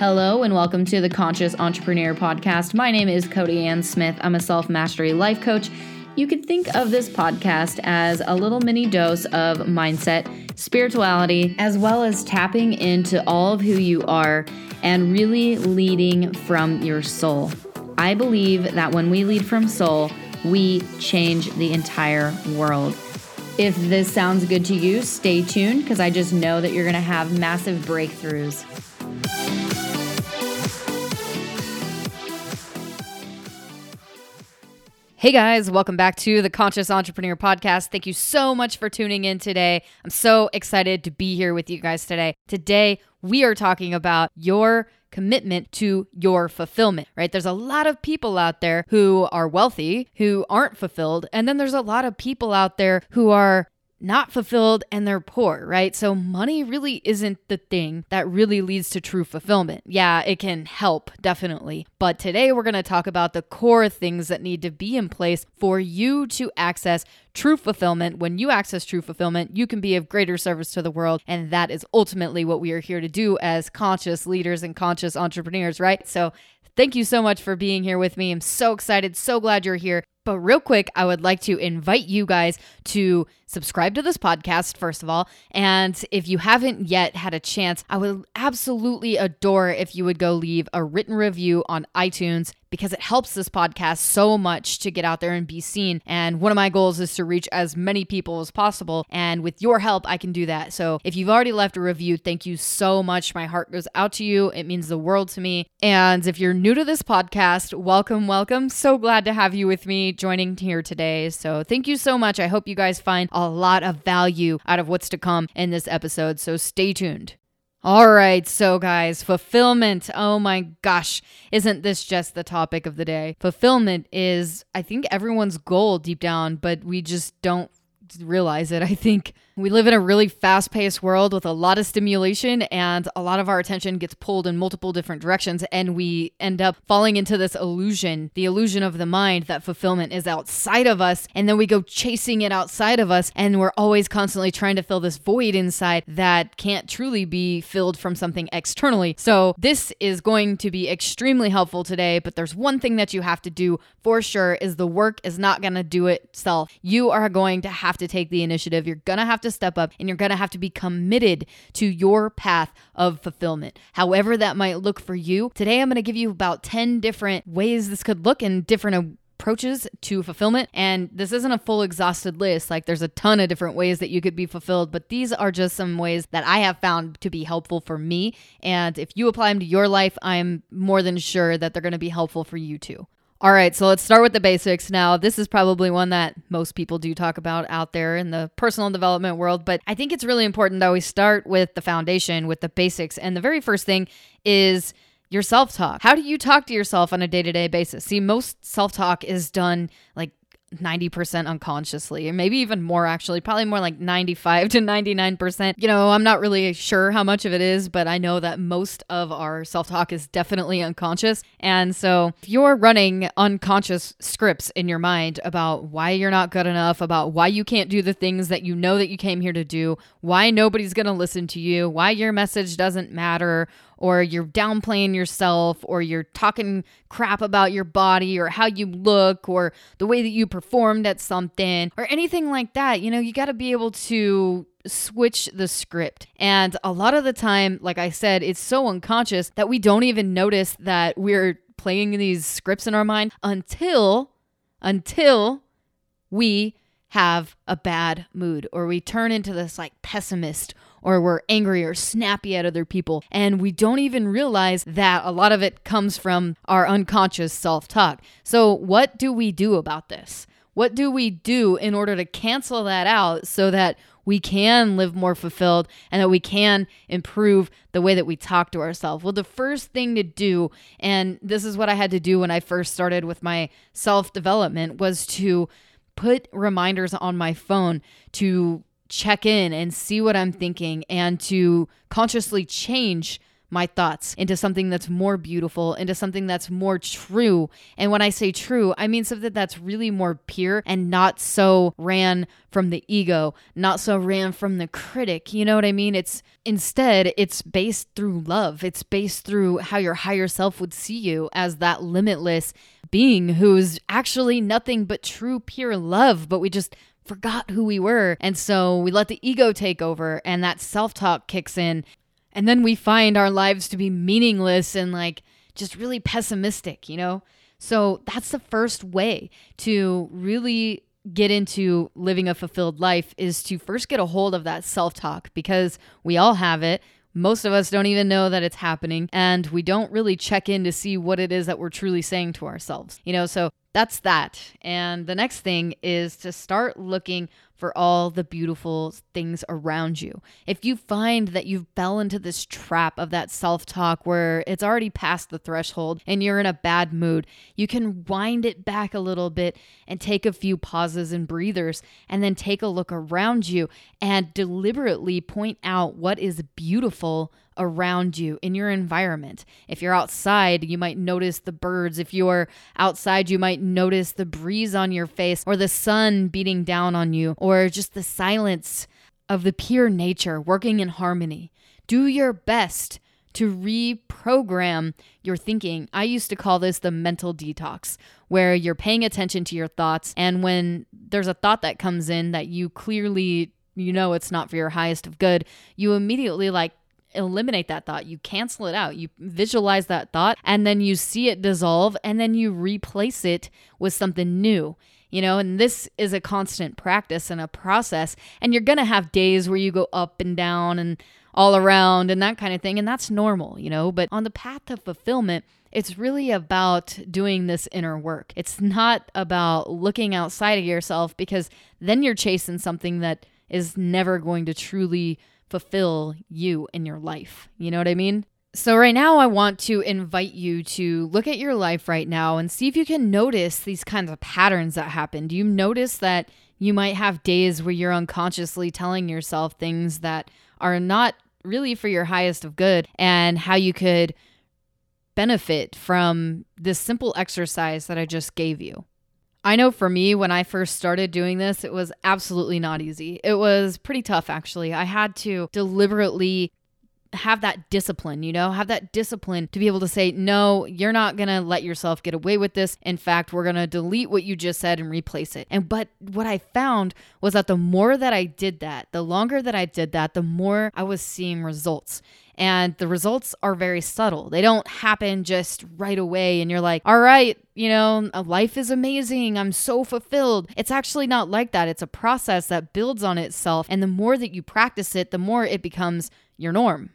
Hello, and welcome to the Conscious Entrepreneur Podcast. My name is Cody Ann Smith. I'm a self mastery life coach. You could think of this podcast as a little mini dose of mindset, spirituality, as well as tapping into all of who you are and really leading from your soul. I believe that when we lead from soul, we change the entire world. If this sounds good to you, stay tuned because I just know that you're going to have massive breakthroughs. Hey guys, welcome back to the Conscious Entrepreneur Podcast. Thank you so much for tuning in today. I'm so excited to be here with you guys today. Today, we are talking about your commitment to your fulfillment, right? There's a lot of people out there who are wealthy, who aren't fulfilled. And then there's a lot of people out there who are not fulfilled and they're poor, right? So money really isn't the thing that really leads to true fulfillment. Yeah, it can help, definitely. But today we're going to talk about the core things that need to be in place for you to access true fulfillment. When you access true fulfillment, you can be of greater service to the world. And that is ultimately what we are here to do as conscious leaders and conscious entrepreneurs, right? So Thank you so much for being here with me. I'm so excited, so glad you're here. But real quick, I would like to invite you guys to subscribe to this podcast, first of all. And if you haven't yet had a chance, I would absolutely adore if you would go leave a written review on iTunes because it helps this podcast so much to get out there and be seen. And one of my goals is to reach as many people as possible. And with your help, I can do that. So if you've already left a review, thank you so much. My heart goes out to you. It means the world to me. And if you're new to this podcast, welcome, welcome. So glad to have you with me joining here today. So thank you so much. I hope you guys find a lot of value out of what's to come in this episode. So stay tuned. All right, so guys, fulfillment. Oh my gosh, isn't this just the topic of the day? Fulfillment is, I think, everyone's goal deep down, but we just don't realize it. I think we live in a really fast paced world with a lot of stimulation, and a lot of our attention gets pulled in multiple different directions. And we end up falling into this illusion the illusion of the mind that fulfillment is outside of us. And then we go chasing it outside of us. And we're always constantly trying to fill this void inside that can't truly be filled from something externally. So, this is going to be extremely helpful today. But there's one thing that you have to do for sure is the work is not going to do itself. You are going to have to take the initiative. You're going to have to step up and you're going to have to be committed to your path of fulfillment, however that might look for you. Today, I'm going to give you about 10 different ways this could look and different approaches to fulfillment. And this isn't a full exhausted list. Like there's a ton of different ways that you could be fulfilled, but these are just some ways that I have found to be helpful for me. And if you apply them to your life, I'm more than sure that they're going to be helpful for you too. All right, so let's start with the basics. Now, this is probably one that most people do talk about out there in the personal development world, but I think it's really important that we start with the foundation, with the basics. And the very first thing is your self talk. How do you talk to yourself on a day to day basis? See, most self talk is done like 90% unconsciously, or maybe even more actually, probably more like 95 to 99%. You know, I'm not really sure how much of it is, but I know that most of our self talk is definitely unconscious. And so if you're running unconscious scripts in your mind about why you're not good enough, about why you can't do the things that you know that you came here to do, why nobody's going to listen to you, why your message doesn't matter, or you're downplaying yourself or you're talking crap about your body or how you look or the way that you performed at something or anything like that. You know, you got to be able to switch the script. And a lot of the time, like I said, it's so unconscious that we don't even notice that we're playing these scripts in our mind until until we have a bad mood or we turn into this like pessimist or we're angry or snappy at other people. And we don't even realize that a lot of it comes from our unconscious self talk. So, what do we do about this? What do we do in order to cancel that out so that we can live more fulfilled and that we can improve the way that we talk to ourselves? Well, the first thing to do, and this is what I had to do when I first started with my self development, was to put reminders on my phone to check in and see what I'm thinking and to consciously change my thoughts into something that's more beautiful, into something that's more true. And when I say true, I mean something that's really more pure and not so ran from the ego, not so ran from the critic. You know what I mean? It's instead, it's based through love. It's based through how your higher self would see you as that limitless being who's actually nothing but true, pure love, but we just forgot who we were. And so we let the ego take over and that self talk kicks in. And then we find our lives to be meaningless and like just really pessimistic, you know? So that's the first way to really get into living a fulfilled life is to first get a hold of that self talk because we all have it. Most of us don't even know that it's happening, and we don't really check in to see what it is that we're truly saying to ourselves. You know, so that's that. And the next thing is to start looking for all the beautiful things around you. If you find that you fell into this trap of that self talk where it's already past the threshold and you're in a bad mood, you can wind it back a little bit and take a few pauses and breathers and then take a look around you and deliberately point out what is beautiful around you in your environment. If you're outside, you might notice the birds. If you're outside, you might notice the breeze on your face or the sun beating down on you or just the silence of the pure nature working in harmony. Do your best to reprogram your thinking. I used to call this the mental detox, where you're paying attention to your thoughts. And when there's a thought that comes in that you clearly you know it's not for your highest of good, you immediately like eliminate that thought. You cancel it out. You visualize that thought and then you see it dissolve and then you replace it with something new. You know, and this is a constant practice and a process. And you're going to have days where you go up and down and all around and that kind of thing. And that's normal, you know. But on the path to fulfillment, it's really about doing this inner work. It's not about looking outside of yourself because then you're chasing something that is never going to truly fulfill you in your life. You know what I mean? So, right now, I want to invite you to look at your life right now and see if you can notice these kinds of patterns that happen. Do you notice that you might have days where you're unconsciously telling yourself things that are not really for your highest of good and how you could benefit from this simple exercise that I just gave you? I know for me, when I first started doing this, it was absolutely not easy. It was pretty tough, actually. I had to deliberately have that discipline, you know, have that discipline to be able to say, no, you're not going to let yourself get away with this. In fact, we're going to delete what you just said and replace it. And, but what I found was that the more that I did that, the longer that I did that, the more I was seeing results. And the results are very subtle. They don't happen just right away. And you're like, all right, you know, life is amazing. I'm so fulfilled. It's actually not like that. It's a process that builds on itself. And the more that you practice it, the more it becomes your norm.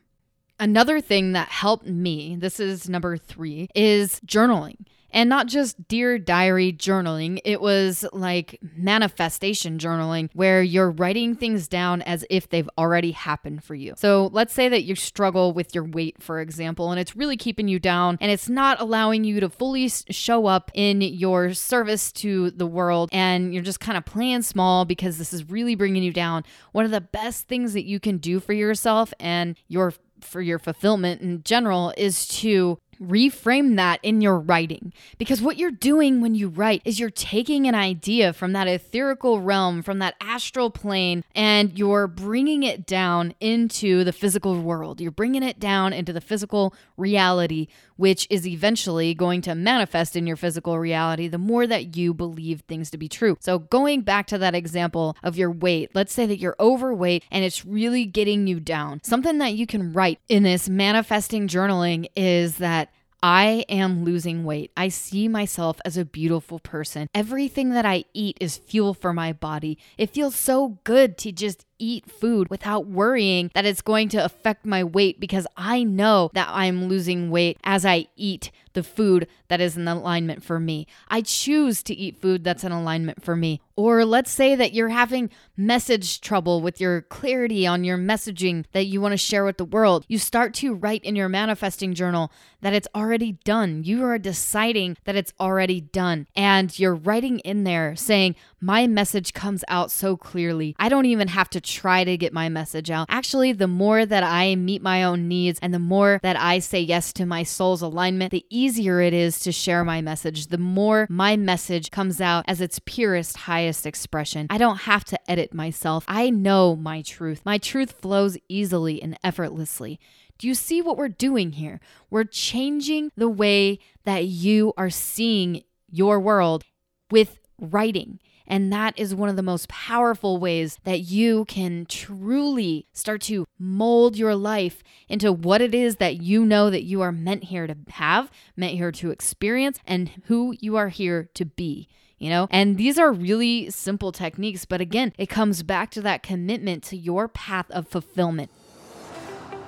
Another thing that helped me, this is number three, is journaling. And not just dear diary journaling, it was like manifestation journaling where you're writing things down as if they've already happened for you. So let's say that you struggle with your weight, for example, and it's really keeping you down and it's not allowing you to fully show up in your service to the world and you're just kind of playing small because this is really bringing you down. One of the best things that you can do for yourself and your for your fulfillment in general is to reframe that in your writing. Because what you're doing when you write is you're taking an idea from that etherical realm from that astral plane and you're bringing it down into the physical world. You're bringing it down into the physical reality which is eventually going to manifest in your physical reality the more that you believe things to be true. So going back to that example of your weight let's say that you're overweight and it's really getting you down. Something that you can write in this manifesting journaling is that I am losing weight. I see myself as a beautiful person. Everything that I eat is fuel for my body. It feels so good to just eat food without worrying that it's going to affect my weight because I know that I'm losing weight as I eat the food that is in alignment for me. I choose to eat food that's in alignment for me. Or let's say that you're having message trouble with your clarity on your messaging that you want to share with the world. You start to write in your manifesting journal that it's already done. You are deciding that it's already done. And you're writing in there saying, My message comes out so clearly. I don't even have to try to get my message out. Actually, the more that I meet my own needs and the more that I say yes to my soul's alignment, the easier it is to share my message. The more my message comes out as its purest, highest expression. I don't have to edit myself. I know my truth. My truth flows easily and effortlessly. Do you see what we're doing here? We're changing the way that you are seeing your world with writing. And that is one of the most powerful ways that you can truly start to mold your life into what it is that you know that you are meant here to have, meant here to experience, and who you are here to be you know? And these are really simple techniques, but again, it comes back to that commitment to your path of fulfillment.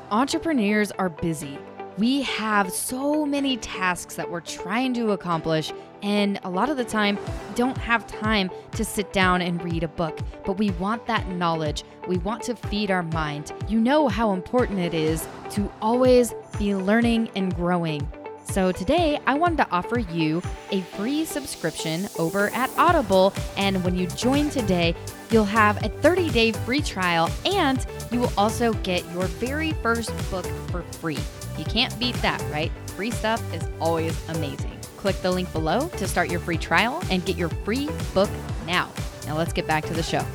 Entrepreneurs are busy. We have so many tasks that we're trying to accomplish, and a lot of the time, don't have time to sit down and read a book. But we want that knowledge. We want to feed our mind. You know how important it is to always be learning and growing. So today, I wanted to offer you a free subscription over at Audible. And when you join today, you'll have a 30 day free trial and you will also get your very first book for free. You can't beat that, right? Free stuff is always amazing. Click the link below to start your free trial and get your free book now. Now, let's get back to the show.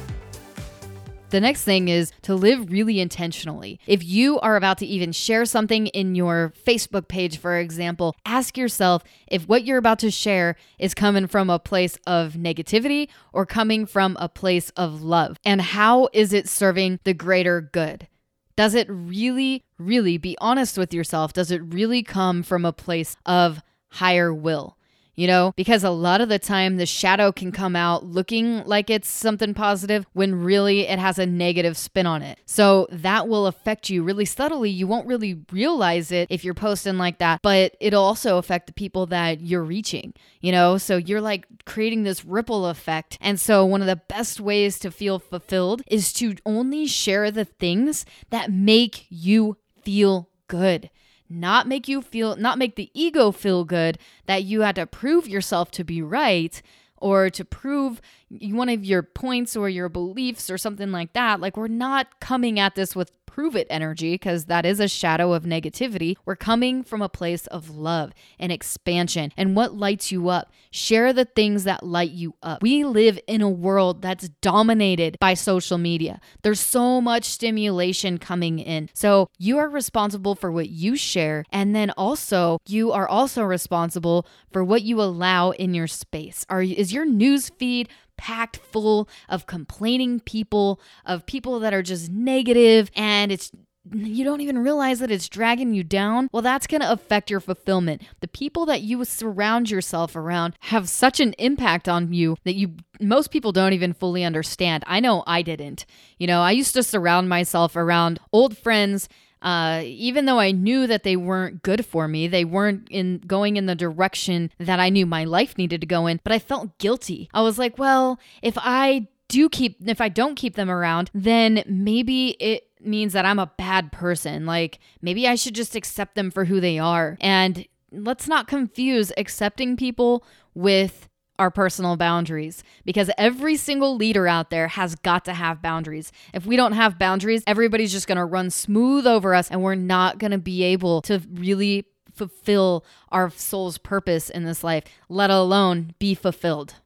The next thing is to live really intentionally. If you are about to even share something in your Facebook page, for example, ask yourself if what you're about to share is coming from a place of negativity or coming from a place of love. And how is it serving the greater good? Does it really, really be honest with yourself? Does it really come from a place of higher will? you know, because a lot of the time the shadow can come out looking like it's something positive when really it has a negative spin on it. So that will affect you really subtly. You won't really realize it if you're posting like that, but it'll also affect the people that you're reaching, you know? So you're like creating this ripple effect. And so one of the best ways to feel fulfilled is to only share the things that make you feel good not make you feel, not make the ego feel good that you had to prove yourself to be right or to prove one of your points or your beliefs or something like that. Like, we're not coming at this with prove it energy because that is a shadow of negativity. We're coming from a place of love and expansion and what lights you up. Share the things that light you up. We live in a world that's dominated by social media. There's so much stimulation coming in. So you are responsible for what you share. And then also, you are also responsible for what you allow in your space. Are, is your news feed packed full of complaining people, of people that are just negative, and it's you don't even realize that it's dragging you down, well, that's going to affect your fulfillment. The people that you surround yourself around have such an impact on you that you most people don't even fully understand. I know I didn't. You know, I used to surround myself around old friends uh, even though I knew that they weren't good for me, they weren't in going in the direction that I knew my life needed to go in, but I felt guilty. I was like, well, if I do keep if I don't keep them around, then maybe it means that I'm a bad person. Like maybe I should just accept them for who they are. And let's not confuse accepting people with our personal boundaries because every single leader out there has got to have boundaries. If we don't have boundaries, everybody's just going to run smooth over us and we're not going to be able to really fulfill our soul's purpose in this life, let alone be fulfilled.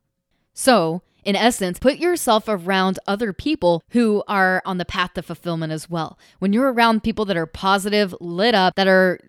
So, in essence, put yourself around other people who are on the path to fulfillment as well. When you're around people that are positive, lit up, that are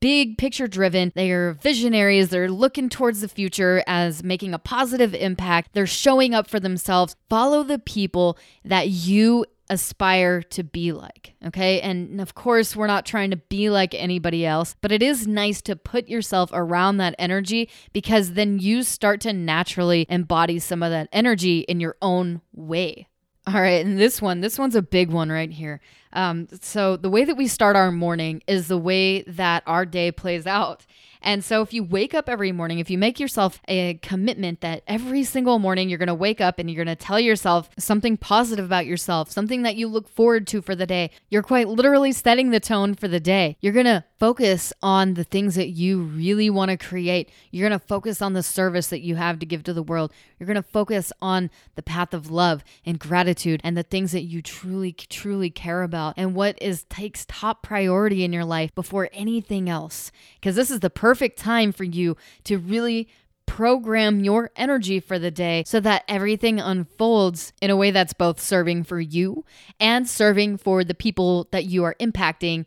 big picture driven. They are visionaries. They're looking towards the future as making a positive impact. They're showing up for themselves. Follow the people that you aspire to be like. Okay. And of course, we're not trying to be like anybody else, but it is nice to put yourself around that energy because then you start to naturally embody some of that energy in your own way. All right, and this one, this one's a big one right here. Um, so the way that we start our morning is the way that our day plays out. And so if you wake up every morning, if you make yourself a commitment that every single morning you're going to wake up and you're going to tell yourself something positive about yourself, something that you look forward to for the day, you're quite literally setting the tone for the day. You're going to focus on the things that you really want to create. You're going to focus on the service that you have to give to the world. You're going to focus on the path of love and gratitude and the things that you truly, truly care about and what is takes top priority in your life before anything else. Because this is the perfect time for you to really program your energy for the day so that everything unfolds in a way that's both serving for you and serving for the people that you are impacting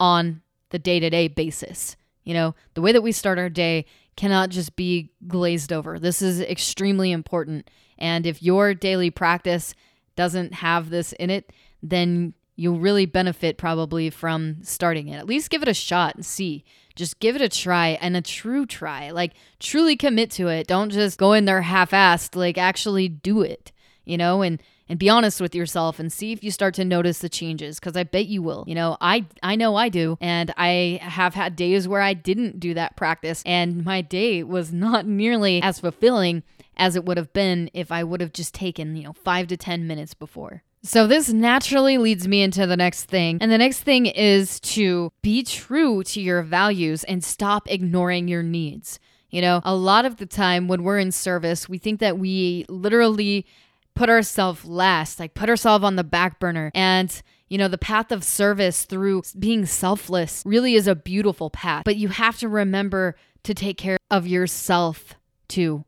on the day to day basis. You know, the way that we start our day cannot just be glazed over. This is extremely important. And if your daily practice doesn't have this in it, then you'll really benefit probably from starting it. At least give it a shot and see. Just give it a try and a true try. Like truly commit to it. Don't just go in there half-assed. Like actually do it, you know, and and be honest with yourself and see if you start to notice the changes because I bet you will. You know, I I know I do and I have had days where I didn't do that practice and my day was not nearly as fulfilling as it would have been if I would have just taken, you know, 5 to 10 minutes before. So, this naturally leads me into the next thing. And the next thing is to be true to your values and stop ignoring your needs. You know, a lot of the time when we're in service, we think that we literally put ourselves last, like put ourselves on the back burner. And you know, the path of service through being selfless really is a beautiful path, but you have to remember to take care of yourself too.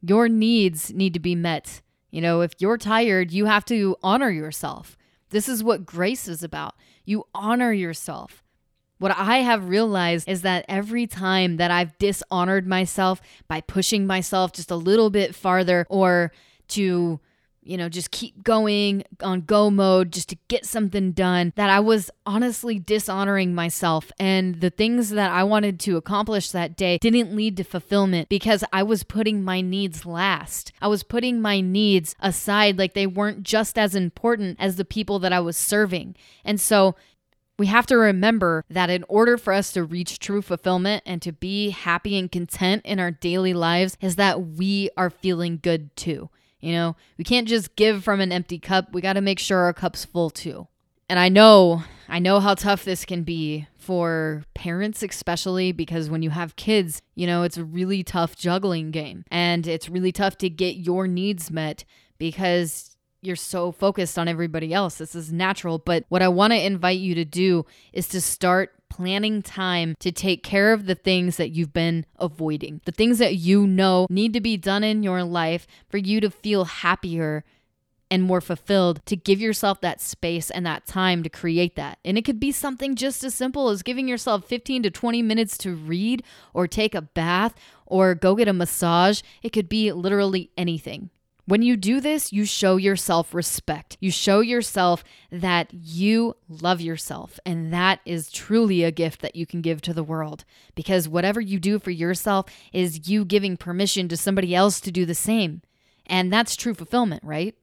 Your needs need to be met. You know, if you're tired, you have to honor yourself. This is what grace is about. You honor yourself. What I have realized is that every time that I've dishonored myself by pushing myself just a little bit farther or to you know, just keep going on go mode just to get something done, that I was honestly dishonoring myself. And the things that I wanted to accomplish that day didn't lead to fulfillment because I was putting my needs last. I was putting my needs aside like they weren't just as important as the people that I was serving. And so we have to remember that in order for us to reach true fulfillment and to be happy and content in our daily lives, is that we are feeling good too. You know, we can't just give from an empty cup. We got to make sure our cup's full too. And I know, I know how tough this can be for parents, especially because when you have kids, you know, it's a really tough juggling game. And it's really tough to get your needs met because you're so focused on everybody else. This is natural. But what I want to invite you to do is to start planning time to take care of the things that you've been avoiding, the things that you know need to be done in your life for you to feel happier and more fulfilled to give yourself that space and that time to create that. And it could be something just as simple as giving yourself 15 to 20 minutes to read or take a bath or go get a massage. It could be literally anything. When you do this, you show yourself respect. You show yourself that you love yourself. And that is truly a gift that you can give to the world because whatever you do for yourself is you giving permission to somebody else to do the same. And that's true fulfillment, right?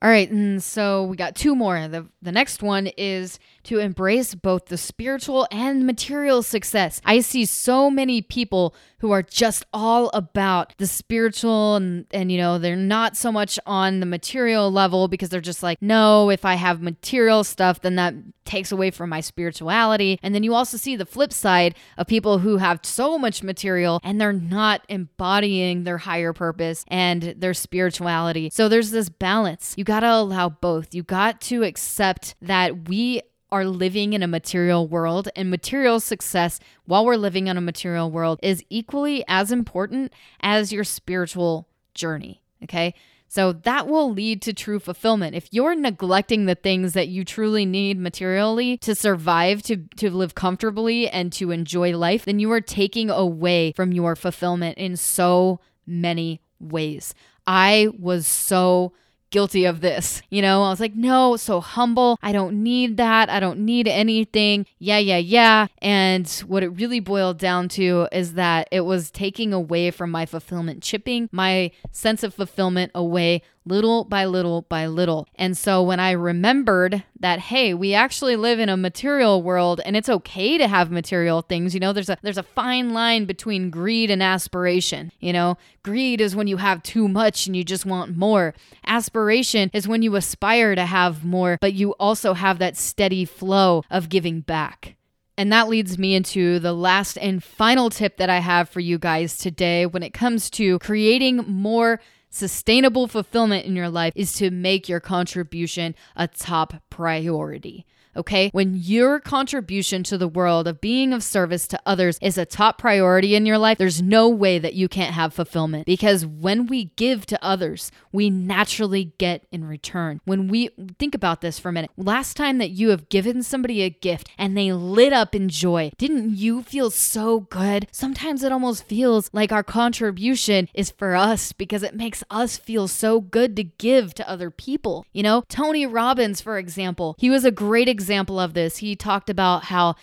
All right, and so we got two more. The the next one is to embrace both the spiritual and material success. I see so many people who are just all about the spiritual and and you know, they're not so much on the material level because they're just like, "No, if I have material stuff, then that takes away from my spirituality." And then you also see the flip side of people who have so much material and they're not embodying their higher purpose and their spirituality. So there's this balance. You got to allow both. You got to accept that we are living in a material world and material success while we're living in a material world is equally as important as your spiritual journey. Okay. So that will lead to true fulfillment. If you're neglecting the things that you truly need materially to survive, to, to live comfortably, and to enjoy life, then you are taking away from your fulfillment in so many ways. I was so guilty of this. You know, I was like, no, so humble. I don't need that. I don't need anything. Yeah, yeah, yeah. And what it really boiled down to is that it was taking away from my fulfillment, chipping my sense of fulfillment away little by little by little. And so when I remembered that hey, we actually live in a material world and it's okay to have material things, you know, there's a there's a fine line between greed and aspiration. You know, greed is when you have too much and you just want more. Aspiration is when you aspire to have more, but you also have that steady flow of giving back. And that leads me into the last and final tip that I have for you guys today when it comes to creating more sustainable fulfillment in your life is to make your contribution a top priority okay? When your contribution to the world of being of service to others is a top priority in your life, there's no way that you can't have fulfillment because when we give to others, we naturally get in return. When we think about this for a minute, last time that you have given somebody a gift and they lit up in joy, didn't you feel so good? Sometimes it almost feels like our contribution is for us because it makes us feel so good to give to other people. You know, Tony Robbins, for example, he was a great example example of this. He talked about how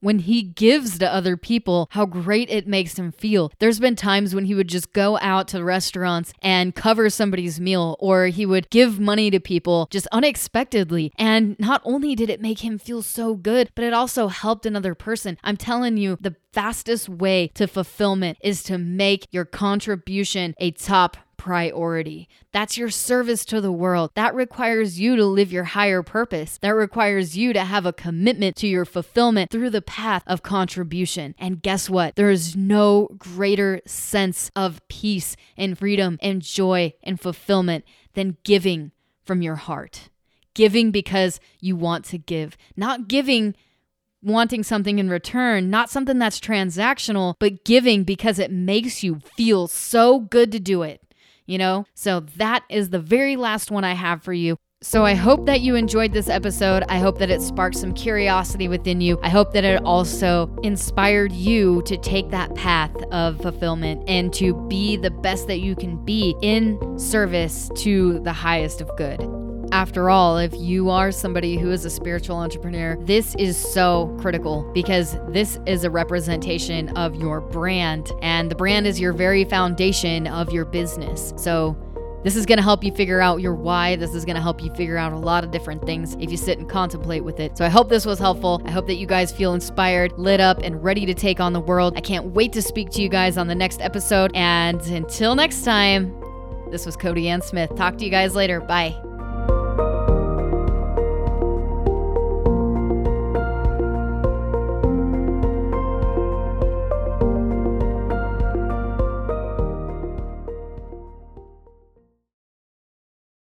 when he gives to other people, how great it makes him feel. There's been times when he would just go out to restaurants and cover somebody's meal, or he would give money to people just unexpectedly. And not only did it make him feel so good, but it also helped another person. I'm telling you, the fastest way to fulfillment is to make your contribution a top priority. That's your service to the world. That requires you to live your higher purpose. That requires you to have a commitment to your fulfillment through the path of contribution. And guess what? There is no greater sense of peace and freedom and joy and fulfillment than giving from your heart. Giving because you want to give, not giving wanting something in return, not something that's transactional, but giving because it makes you feel so good to do it you know? So that is the very last one I have for you. So I hope that you enjoyed this episode. I hope that it sparked some curiosity within you. I hope that it also inspired you to take that path of fulfillment and to be the best that you can be in service to the highest of good. After all, if you are somebody who is a spiritual entrepreneur, this is so critical because this is a representation of your brand, and the brand is your very foundation of your business. So, this is going to help you figure out your why. This is going to help you figure out a lot of different things if you sit and contemplate with it. So I hope this was helpful. I hope that you guys feel inspired, lit up, and ready to take on the world. I can't wait to speak to you guys on the next episode. And until next time, this was Cody Ann Smith. Talk to you guys later. Bye.